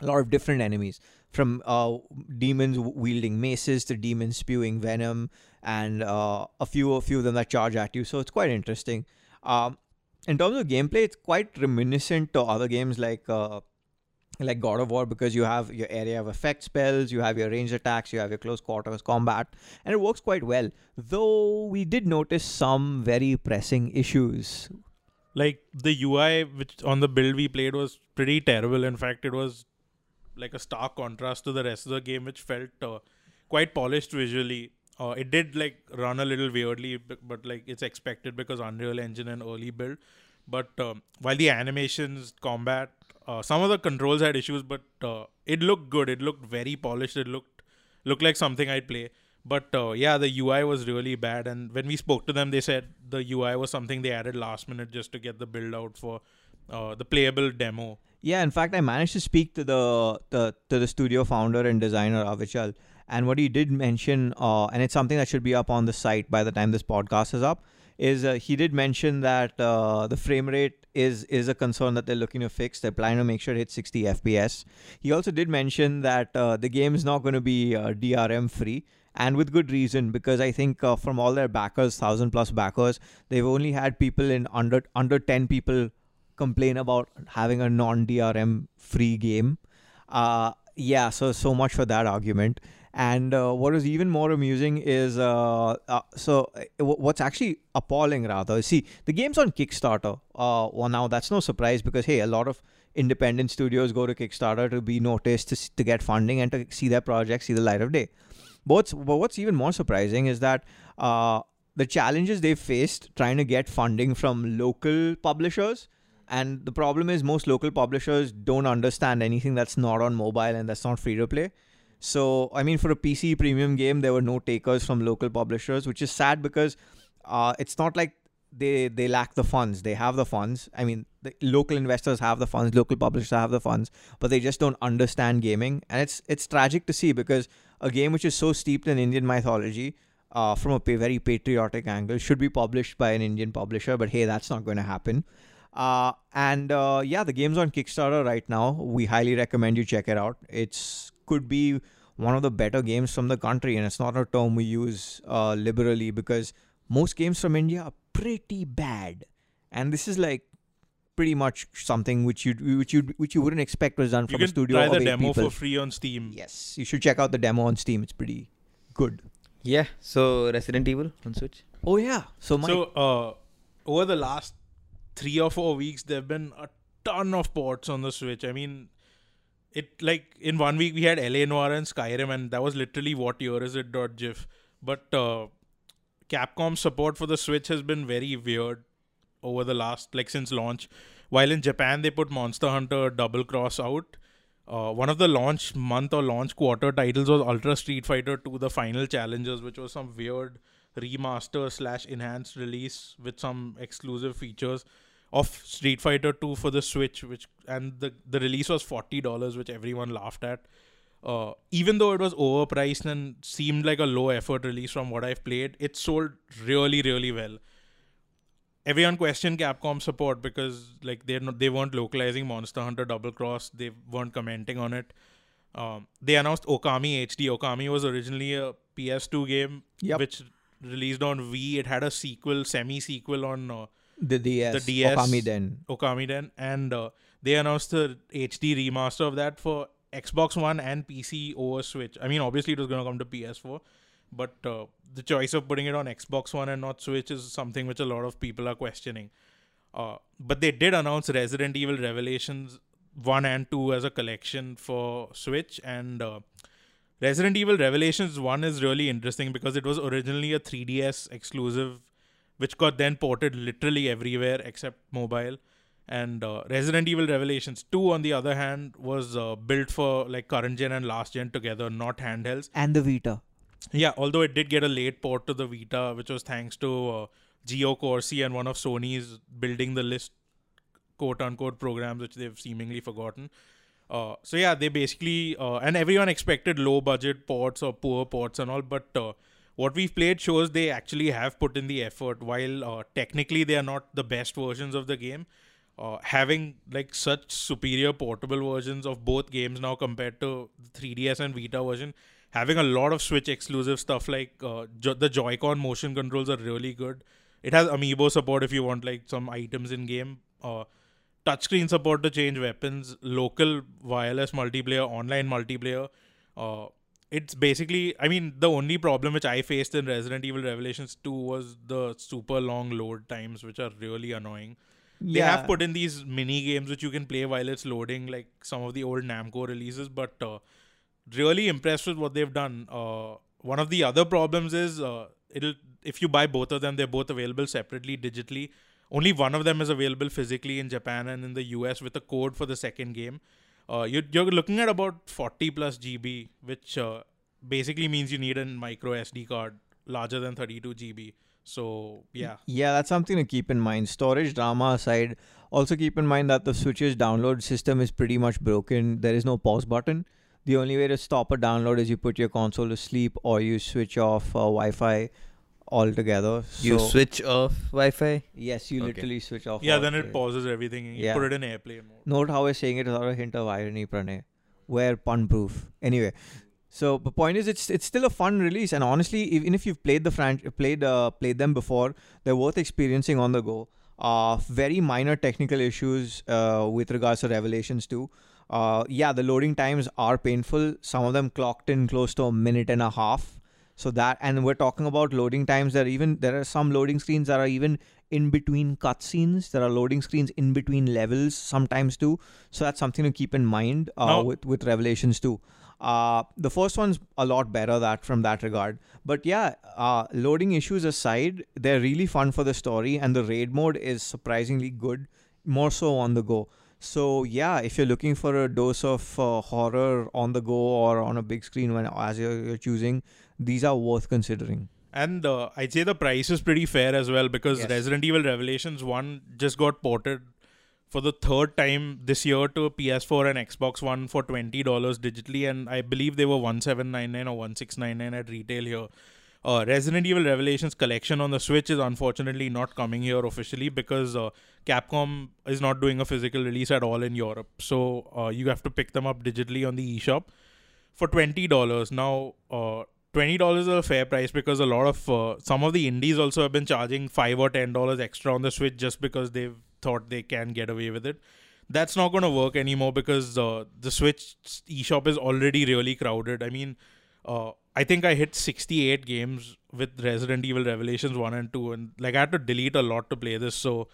a lot of different enemies, from uh, demons wielding maces to demons spewing venom, and uh, a few a few of them that charge at you. So it's quite interesting. Um, in terms of gameplay, it's quite reminiscent to other games like uh, like God of War because you have your area of effect spells, you have your ranged attacks, you have your close quarters combat, and it works quite well. Though we did notice some very pressing issues. Like the UI, which on the build we played was pretty terrible. In fact, it was like a stark contrast to the rest of the game, which felt uh, quite polished visually. Uh, it did like run a little weirdly, but, but like it's expected because Unreal Engine and early build. But um, while the animations, combat, uh, some of the controls had issues, but uh, it looked good. It looked very polished. It looked looked like something I'd play. But uh, yeah, the UI was really bad. And when we spoke to them, they said the UI was something they added last minute just to get the build out for uh, the playable demo. Yeah, in fact, I managed to speak to the, the to the studio founder and designer Avichal, and what he did mention, uh, and it's something that should be up on the site by the time this podcast is up, is uh, he did mention that uh, the frame rate is is a concern that they're looking to fix. They're planning to make sure it hits 60 FPS. He also did mention that uh, the game is not going to be uh, DRM free, and with good reason because I think uh, from all their backers, thousand plus backers, they've only had people in under under ten people complain about having a non DRM free game. Uh, yeah, so so much for that argument. And uh, what is even more amusing is uh, uh, so uh, what's actually appalling rather. See, the game's on Kickstarter. Uh, well, now that's no surprise because hey, a lot of independent studios go to Kickstarter to be noticed, to, to get funding, and to see their projects see the light of day. But what's, but what's even more surprising is that uh, the challenges they've faced trying to get funding from local publishers. And the problem is, most local publishers don't understand anything that's not on mobile and that's not free to play. So, I mean, for a PC premium game, there were no takers from local publishers, which is sad because uh, it's not like they they lack the funds. They have the funds. I mean, the local investors have the funds, local publishers have the funds, but they just don't understand gaming, and it's it's tragic to see because a game which is so steeped in Indian mythology. Uh, from a very patriotic angle, should be published by an Indian publisher, but hey, that's not going to happen. Uh, and uh, yeah, the game's on Kickstarter right now. We highly recommend you check it out. It's could be one of the better games from the country, and it's not a term we use uh, liberally because most games from India are pretty bad, and this is like pretty much something which you which you which you wouldn't expect was done You from a can studio try the demo people. for free on Steam. Yes, you should check out the demo on Steam. It's pretty good. Yeah. So Resident Evil on Switch. Oh yeah, so my So uh, over the last three or four weeks, there've been a ton of ports on the Switch. I mean, it like in one week we had LA Noire and Skyrim, and that was literally what year is it? Dot GIF. But uh, Capcom's support for the Switch has been very weird over the last like since launch. While in Japan they put Monster Hunter Double Cross out. Uh, one of the launch month or launch quarter titles was Ultra Street Fighter 2 The Final Challengers, which was some weird remaster slash enhanced release with some exclusive features of Street Fighter 2 for the Switch, which and the the release was forty dollars, which everyone laughed at. Uh, even though it was overpriced and seemed like a low effort release from what I've played, it sold really really well. Everyone questioned Capcom support because like they're not they weren't localizing Monster Hunter Double Cross, they weren't commenting on it. Um, they announced Okami HD. Okami was originally a PS2 game, Yep. which released on Wii. It had a sequel, semi sequel on uh, the DS, the DS Okamiden. Okami Den, and uh, they announced the HD remaster of that for Xbox One and PC over Switch. I mean, obviously it was going to come to PS4, but uh, the choice of putting it on Xbox One and not Switch is something which a lot of people are questioning. Uh, but they did announce Resident Evil Revelations 1 and 2 as a collection for Switch, and uh, Resident Evil Revelations 1 is really interesting because it was originally a 3DS exclusive, which got then ported literally everywhere except mobile. And uh, Resident Evil Revelations 2, on the other hand, was uh, built for like current gen and last gen together, not handhelds. and the Vita. Yeah, although it did get a late port to the Vita, which was thanks to uh, Gio Corsi and one of Sony's building the list quote unquote programs, which they've seemingly forgotten. Uh, so yeah, they basically uh, and everyone expected low budget ports or poor ports and all, but uh, what we've played shows they actually have put in the effort. While uh, technically they are not the best versions of the game, uh, having like such superior portable versions of both games now compared to the 3DS and Vita version, having a lot of Switch exclusive stuff like uh, jo- the Joy-Con motion controls are really good. It has amiibo support if you want like some items in game. Uh, touchscreen support to change weapons, local wireless multiplayer, online multiplayer. It's basically, I mean, the only problem which I faced in Resident Evil Revelations 2 was the super long load times, which are really annoying. They have put in these mini games which you can play while it's loading, like some of the old Namco releases, but uh, really impressed with what they've done. Uh, one of the other problems is uh, it'll if you buy both of them, they're both available separately digitally. Only one of them is available physically in Japan and in the US with a code for the second game. Uh, you're, you're looking at about 40 plus GB, which uh, basically means you need a micro SD card larger than 32 GB. So yeah, Yeah, that's something to keep in mind. Storage drama aside, also keep in mind that the Switch's download system is pretty much broken. There is no pause button. The only way to stop a download is you put your console to sleep or you switch off uh, Wi-Fi altogether. You So- switch off Wi-Fi. Yes, you Okay. literally switch off. yeah, then it Wi-Fi. pauses everything. and You Yeah. put it in airplane mode. Note how I was saying it without a hint of irony, Pranay. We're pun proof. Anyway, So the point is, it's it's still a fun release, and honestly, even if you've played the fran- played uh, played them before, they're worth experiencing on the go. Uh, very minor technical issues uh, with regards to Revelations 2. Uh, yeah, the loading times are painful. Some of them clocked in close to a minute and a half. So that, and we're talking about loading times that are even there are some loading screens that are even in between cutscenes. There are loading screens in between levels sometimes too. So that's something to keep in mind uh, with with Revelations too. Uh, the first one's a lot better that from that regard. But yeah, uh, loading issues aside, they're really fun for the story, and the raid mode is surprisingly good, more so on the go. So yeah, if you're looking for a dose of uh, horror on the go or on a big screen when as you're, you're choosing, these are worth considering. And uh, I'd say the price is pretty fair as well because Yes. Resident Evil Revelations 1 just got ported for the third time this year to PS4 and Xbox One for $20 digitally. And I believe they were 1799 or 1699 at retail here. Uh, Resident Evil Revelations collection on the Switch is unfortunately not coming here officially because uh, Capcom is not doing a physical release at all in Europe. So uh, you have to pick them up digitally on the eShop for twenty dollars. Now, uh, twenty dollars is a fair price because a lot of uh, some of the indies also have been charging five or ten dollars extra on the Switch just because they've thought they can get away with it. That's not going to work anymore because uh, the Switch eShop is already really crowded. I mean, uh, I think I hit sixty-eight games with Resident Evil Revelations one and two, and like I had to delete a lot to play this, so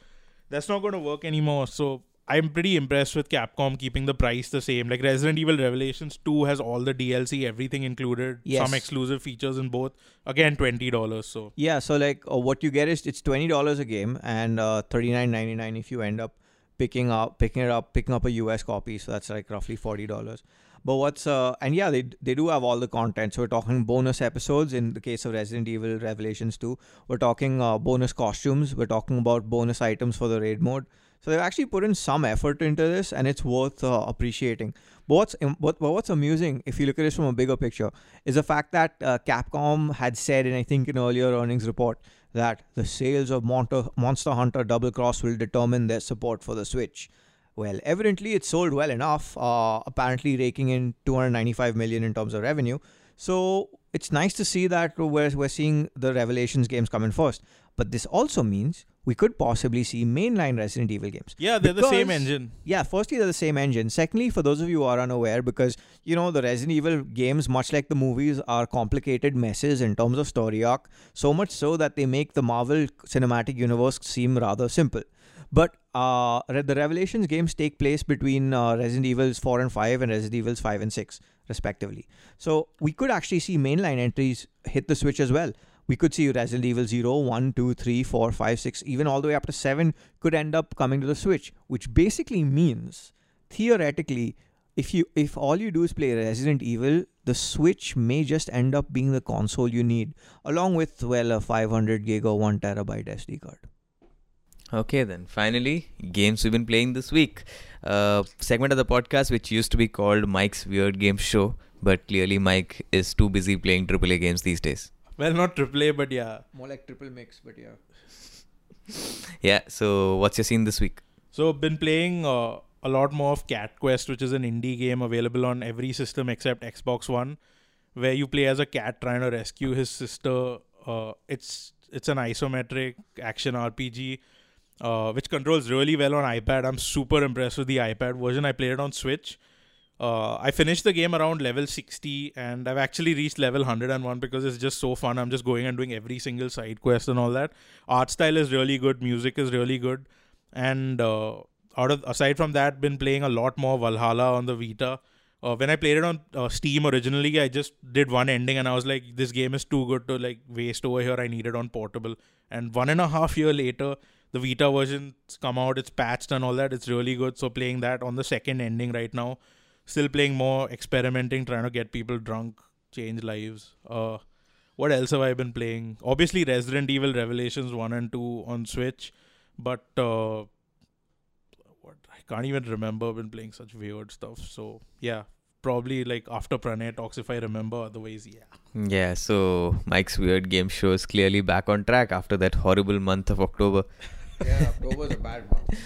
that's not going to work anymore. So I'm pretty impressed with Capcom keeping the price the same. Like Resident Evil Revelations 2 has all the DLC, everything included, Yes. some exclusive features in both. Again, twenty dollars. So Yeah, so like uh, what you get is it's twenty dollars a game and uh, thirty nine ninety nine if you end up picking up picking it up picking up a US copy. So that's like roughly forty dollars. But what's uh and yeah they they do have all the content. So we're talking bonus episodes in the case of Resident Evil Revelations two. We're talking uh, bonus costumes. We're talking about bonus items for the raid mode. So they've actually put in some effort into this, and it's worth uh, appreciating. But what's what, but what's amusing, if you look at this from a bigger picture, is the fact that uh, Capcom had said, and I think in earlier earnings report, that the sales of Monster, Monster Hunter Double Cross will determine their support for the Switch. Well, evidently it sold well enough, uh, apparently raking in 295 million in terms of revenue. So it's nice to see that we're, we're seeing the Revelations games come in first. But this also means we could possibly see mainline Resident Evil games. yeah, they're the same engine. Yeah, firstly, they're the same engine. Secondly, for those of you who are unaware, because you know the Resident Evil games, much like the movies, are complicated messes in terms of story arc. So much so that they make the Marvel Cinematic Universe seem rather simple. But uh, the Revelations games take place between uh, Resident Evils 4 and 5 and Resident Evils 5 and 6, respectively. So we could actually see mainline entries hit the Switch as well. We could see Resident Evil 0, 1, 2, 3, 4, 5, 6, even all the way up to 7 could end up coming to the Switch, which basically means theoretically if you if all you do is play Resident Evil, the Switch may just end up being the console you need, along with well a 500 gig or 1 terabyte SD card. Okay, then finally, games we've been playing this week. Uh, segment of the podcast which used to be called Mike's Weird Game Show, but clearly Mike is too busy playing AAA games these days. Well, not triple A, but yeah. More like triple mix, but yeah. Yeah, so what's your scene this week? So been playing uh, a lot more of Cat Quest, which is an indie game available on every system except Xbox One, where you play as a cat trying to rescue his sister. Uh, it's it's an isometric action RPG, uh, which controls really well on iPad. I'm super impressed with the iPad version. I played it on Switch. Uh, I finished the game around level 60 and I've actually reached level 101 because it's just so fun. I'm just going and doing every single side quest and all that. Art style is really good, music is really good. And uh, out of aside from that been playing a lot more valhalla on the vita. Uh, when i played it on uh, steam originally i just did one ending and i was like this game is too good to like waste over here. I need it on portable. And one and a half year later the vita version's come out. It's patched and all that. It's really good. So playing that on the second ending right now still playing more experimenting trying to get people drunk change lives uh what else have i been playing obviously resident evil revelations 1 and 2 on switch but uh, what I can't even remember been playing such weird stuff. So yeah, probably like after Pranay talks if I remember. Otherwise, yeah. Yeah, so Mike's Weird Game Show is clearly back on track after that horrible month of October. Yeah, October's a bad month.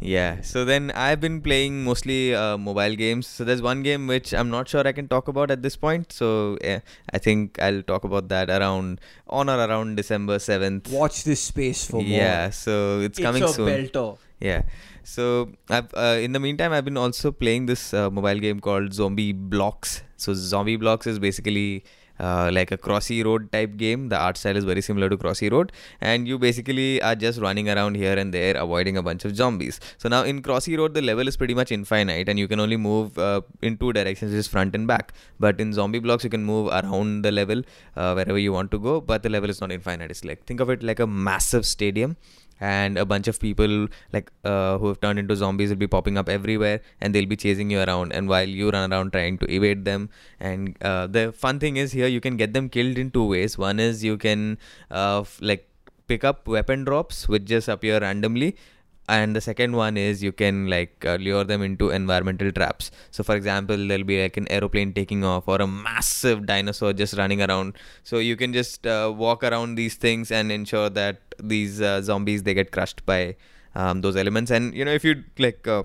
Yeah. So then I've been playing mostly uh, mobile games. So there's one game which I'm not sure I can talk about at this point. So yeah, I think I'll talk about that around on or around December 7th. Watch this space for more. Yeah. So it's, coming a soon. belter. Yeah. So I've uh, in the meantime I've been also playing this uh, mobile game called Zombie Blocks. So Zombie Blocks is basically uh, like a Crossy Road type game. The art style is very similar to Crossy Road, and you basically are just running around here and there, avoiding a bunch of zombies. So now in Crossy Road, the level is pretty much infinite, and you can only move uh, in two directions, just front and back. But in Zombie Blocks, you can move around the level uh, wherever you want to go, but the level is not infinite. It's like think of it like a massive stadium and a bunch of people like uh, who have turned into zombies will be popping up everywhere and they'll be chasing you around. And while you run around trying to evade them. And uh, the fun thing is here you can get them killed in two ways. One is you can uh, f- like pick up weapon drops which just appear randomly and the second one is you can like uh, lure them into environmental traps. So for example there'll be like an aeroplane taking off or a massive dinosaur just running around. So you can just uh, walk around these things and ensure that these uh, zombies they get crushed by um, those elements. And you know if you like uh,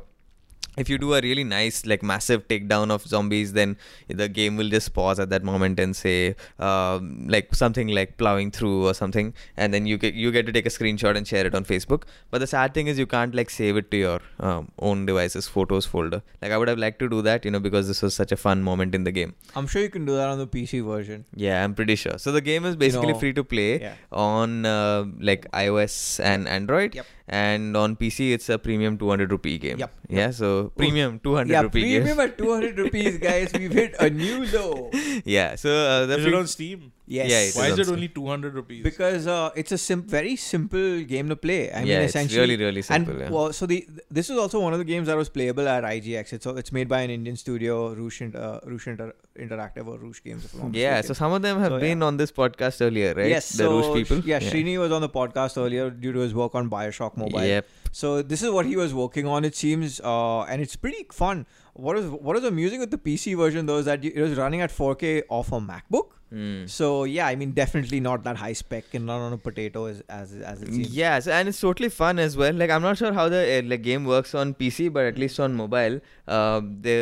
if you do a really nice like massive takedown of zombies then the game will just pause at that moment and say um, like something like plowing through or something and then you get you get to take a screenshot and share it on facebook but the sad thing is you can't like save it to your um, own devices photos folder like i would have liked to do that you know because this was such a fun moment in the game I'm sure you can do that on the PC version. yeah i'm pretty sure so the game is basically know, free to play yeah. on uh, like ios and android Yep. And on pc it's a premium 200 rupee game Yep, yeah so premium 200 yeah, rupee premium game at 200 rupees, guys. We've hit a new low. yeah so uh, the Is free- it on Steam? Yes. Yeah, it Why is is it only 200 rupees? because uh, it's a sim- very simple game to play. I mean, Yeah, it's essentially, really, really simple, And yeah. well, so the this is also one of the games that was playable at IGX. It's it's made by an Indian studio, Roosh, Inter- Roosh Inter- Interactive or Roosh Games. If I'm not yeah so some of them have So, been yeah. on this podcast earlier right Yes, the so Rouge people Yeah, Srini was on the podcast earlier due to his work on Bioshock Mobile. yep So this is what he was working on. It seems, uh, and it's pretty fun. What is what is amusing with the PC version though is that it was running at 4K off a MacBook. Hmm. So yeah, I mean definitely not that high spec and not on a potato as as, as it seems. Yeah, so, and it's totally fun as well. Like I'm not sure how the uh, like game works on PC, but at least on mobile, uh, the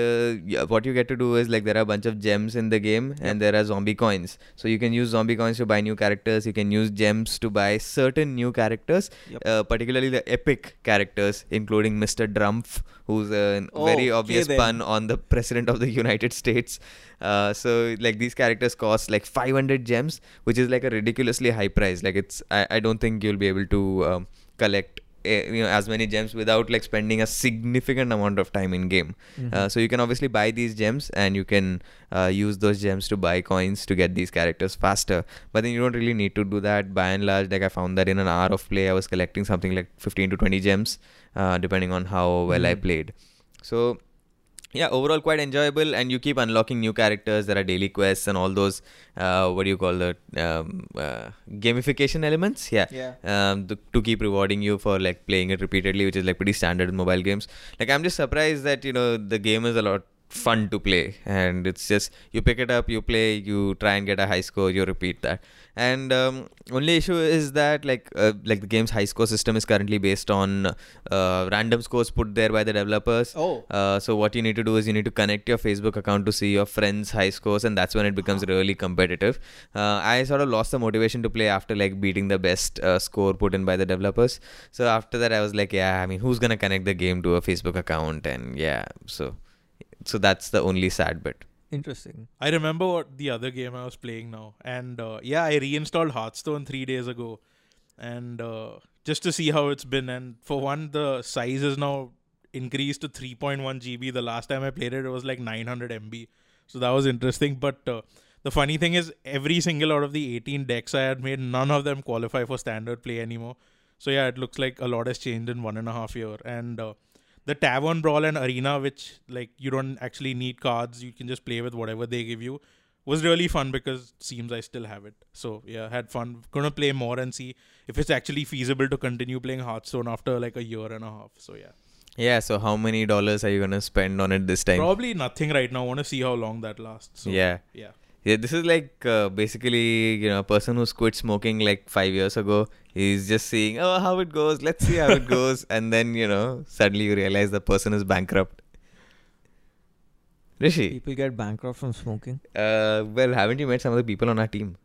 yeah, what you get to do is like there are a bunch of gems in the game, and there are zombie coins. So you can use zombie coins to buy new characters. You can use gems to buy certain new characters, Yep. uh, particularly the epic characters, including Mr. Drumpf, who's a Oh, very obvious pun on the president of the United States. Uh, so like these characters cost like 500 gems, which is like a ridiculously high price. Like it's I, I don't think you'll be able to um, collect eh, you know as many gems without like spending a significant amount of time in game. Mm-hmm. Uh, so you can obviously buy these gems and you can uh, use those gems to buy coins to get these characters faster. But then you don't really need to do that. By and large, like I found that in an hour of play, I was collecting something like 15 to 20 gems, uh, depending on how well I Mhm. played. So yeah overall quite enjoyable and you keep unlocking new characters. There are daily quests and all those uh, what do you call the um, uh, gamification elements? Yeah. Yeah. um, to, to keep rewarding you for like playing it repeatedly which is like pretty standard in mobile games. Like i'm just surprised that you know the game is a lot fun to play and it's just you pick it up you play you try and get a high score you repeat that and um, only issue is that like uh, like the game's high score system is currently based on uh, random scores put there by the developers Oh. uh, so what you need to do is you need to connect your Facebook account to see your friends' high scores, and that's when it becomes really competitive. Uh, I sort of lost the motivation to play after like beating the best uh, score put in by the developers. So after that, I was like, yeah, I mean, who's gonna connect the game to a Facebook account? And yeah, so so that's the only sad bit. Interesting. I remember what the other game I was playing now, and uh, yeah, I reinstalled Hearthstone three days ago, and uh, just to see how it's been. And for one, the size is now increased to 3.1 GB. The last time I played it, it was like 900 MB, so that was interesting. But uh, the funny thing is, every single out of the 18 decks I had made, none of them qualify for standard play anymore. So yeah, it looks like a lot has changed in one and a half year, and uh, the tavern brawl and arena which like you don't actually need cards. You can just play with whatever they give you was really fun because seems i still have it. So yeah had fun. Gonna play more and see if it's actually feasible to continue playing hearthstone after like a year and a half. So yeah. Yeah. So how many dollars are you gonna spend on it this time? probably nothing right now. Want to see how long that lasts. So Yeah. yeah Yeah, this is like uh, basically you know a person who's quit smoking like five years ago. He's just seeing oh how it goes. Let's see how it goes, and then you know suddenly you realize the person is bankrupt. Rishi, People get bankrupt from smoking. uh, well, haven't you met some of the people on our team?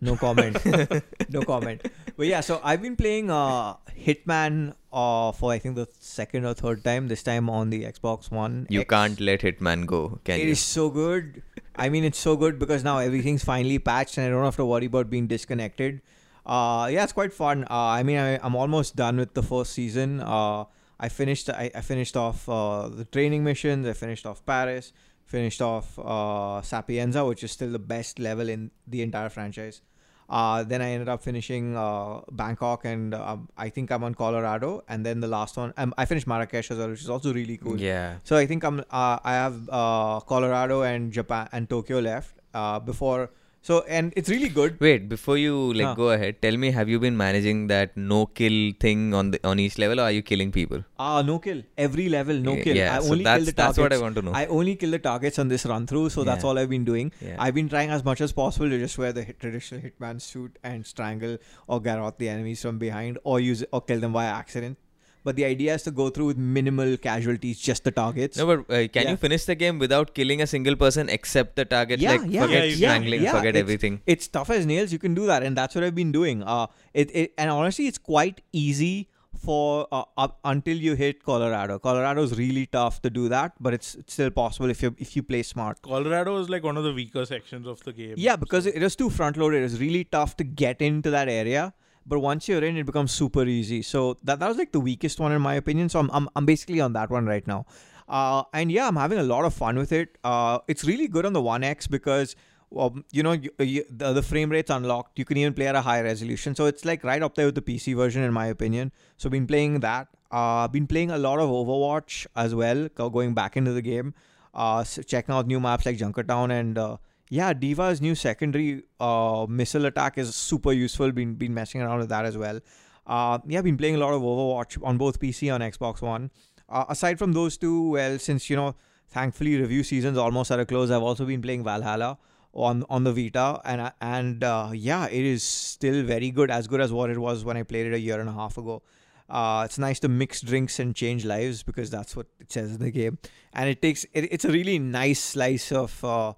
No comment. no comment. But yeah, so I've been playing uh, Hitman uh, for I think the second or third time. This time on the Xbox One. You X. can't let Hitman go, can It you? is so good. I mean, it's so good because now everything's finally patched and I don't have to worry about being disconnected. Uh, yeah, it's quite fun. Uh, I mean, I, I'm almost done with the first season. Uh, I finished. I, I finished off uh, the training missions. I finished off Paris. Finished off uh, Sapienza, which is still the best level in the entire franchise. Uh, then I ended up finishing uh, Bangkok, and uh, I think I'm on Colorado. And then the last one, um, I finished Marrakesh as well, which is also really cool. Yeah. So I think I'm uh, I have uh, Colorado and Japan and Tokyo left uh, before. So and it's really good. Wait, before you like Huh. go ahead, tell me, have you been managing that no kill thing on the on each level, or are you killing people? Ah, no kill every level, no Yeah, kill. yeah, I so only that's- kill the that's targets. what I want to know. I only kill the targets on this run through, so that's all I've been doing. Yeah. I've been trying as much as possible to just wear the hit, traditional hitman suit and strangle or garrote the enemies from behind, or use or kill them by accident. But the idea is to go through with minimal casualties, just the targets. No, but uh, can Yeah. you finish the game without killing a single person except the target? Yeah, like yeah, forget yeah, strangling, can. Yeah, forget it's- everything. it's tough as nails you can do that and that's what i've been doing uh it, it and honestly it's quite easy for uh, up until you hit colorado colorado is really tough to do that but it's, it's still possible if you if you play smart Colorado is like one of the weaker sections of the game. yeah because it is too front loaded it's really tough to get into that area but once you're in it becomes super easy. So that, that was like the weakest one in my opinion. So i'm, I'm, I'm basically on that one right now. Uh, and yeah i'm having a lot of fun with it. Uh, it's really good on the 1x because um, you know you, you, the, the frame rate's unlocked. You can even play at a high resolution. So it's like right up there with the pc version in my opinion. So been playing that. Uh been playing a lot of overwatch as well going back into the game. Uh s- checking out new maps like junkertown and uh, yeah D.Va's new secondary uh missile attack is super useful. Been been messing around with that as well. Uh yeah been playing a lot of overwatch on both pc and xbox one. Uh, aside from those two well since you know thankfully review season's almost at a close i've also been playing valhalla on on the Vita, and and uh, yeah, it is still very good, as good as what it was when I played it a year and a half ago. Uh, it's nice to mix drinks and change lives because that's what it says in the game, and it takes it, it's a really nice slice of uh,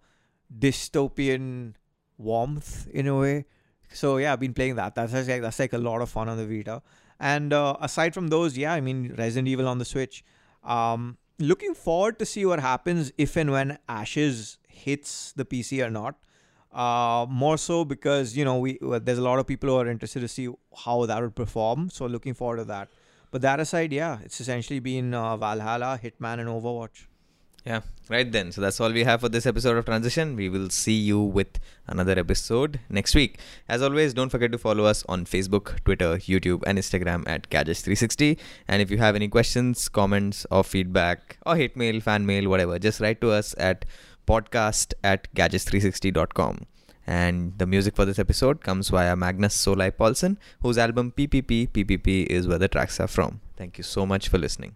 dystopian warmth in a way. So yeah, I've been playing that. That's like that's like a lot of fun on the Vita. And uh, aside from those, yeah, I mean Resident Evil on the Switch. Um, looking forward to see what happens if and when Ashes hits the PC or not. Uh, more so because you know we well, there's a lot of people who are interested to see how that would perform. So looking forward to that. But that aside, yeah, it's essentially been uh, Valhalla, Hitman, and Overwatch. Yeah, right then. So that's all we have for this episode of Transition. We will see you with another episode next week. As always, don't forget to follow us on Facebook, Twitter, YouTube, and Instagram at Gadgets360. And if you have any questions, comments, or feedback, or hate mail, fan mail, whatever, just write to us at podcast at gadgets360.com. And the music for this episode comes via Magnus SoulEye Pålsson, whose album PPPPPP is where the tracks are from. Thank you so much for listening.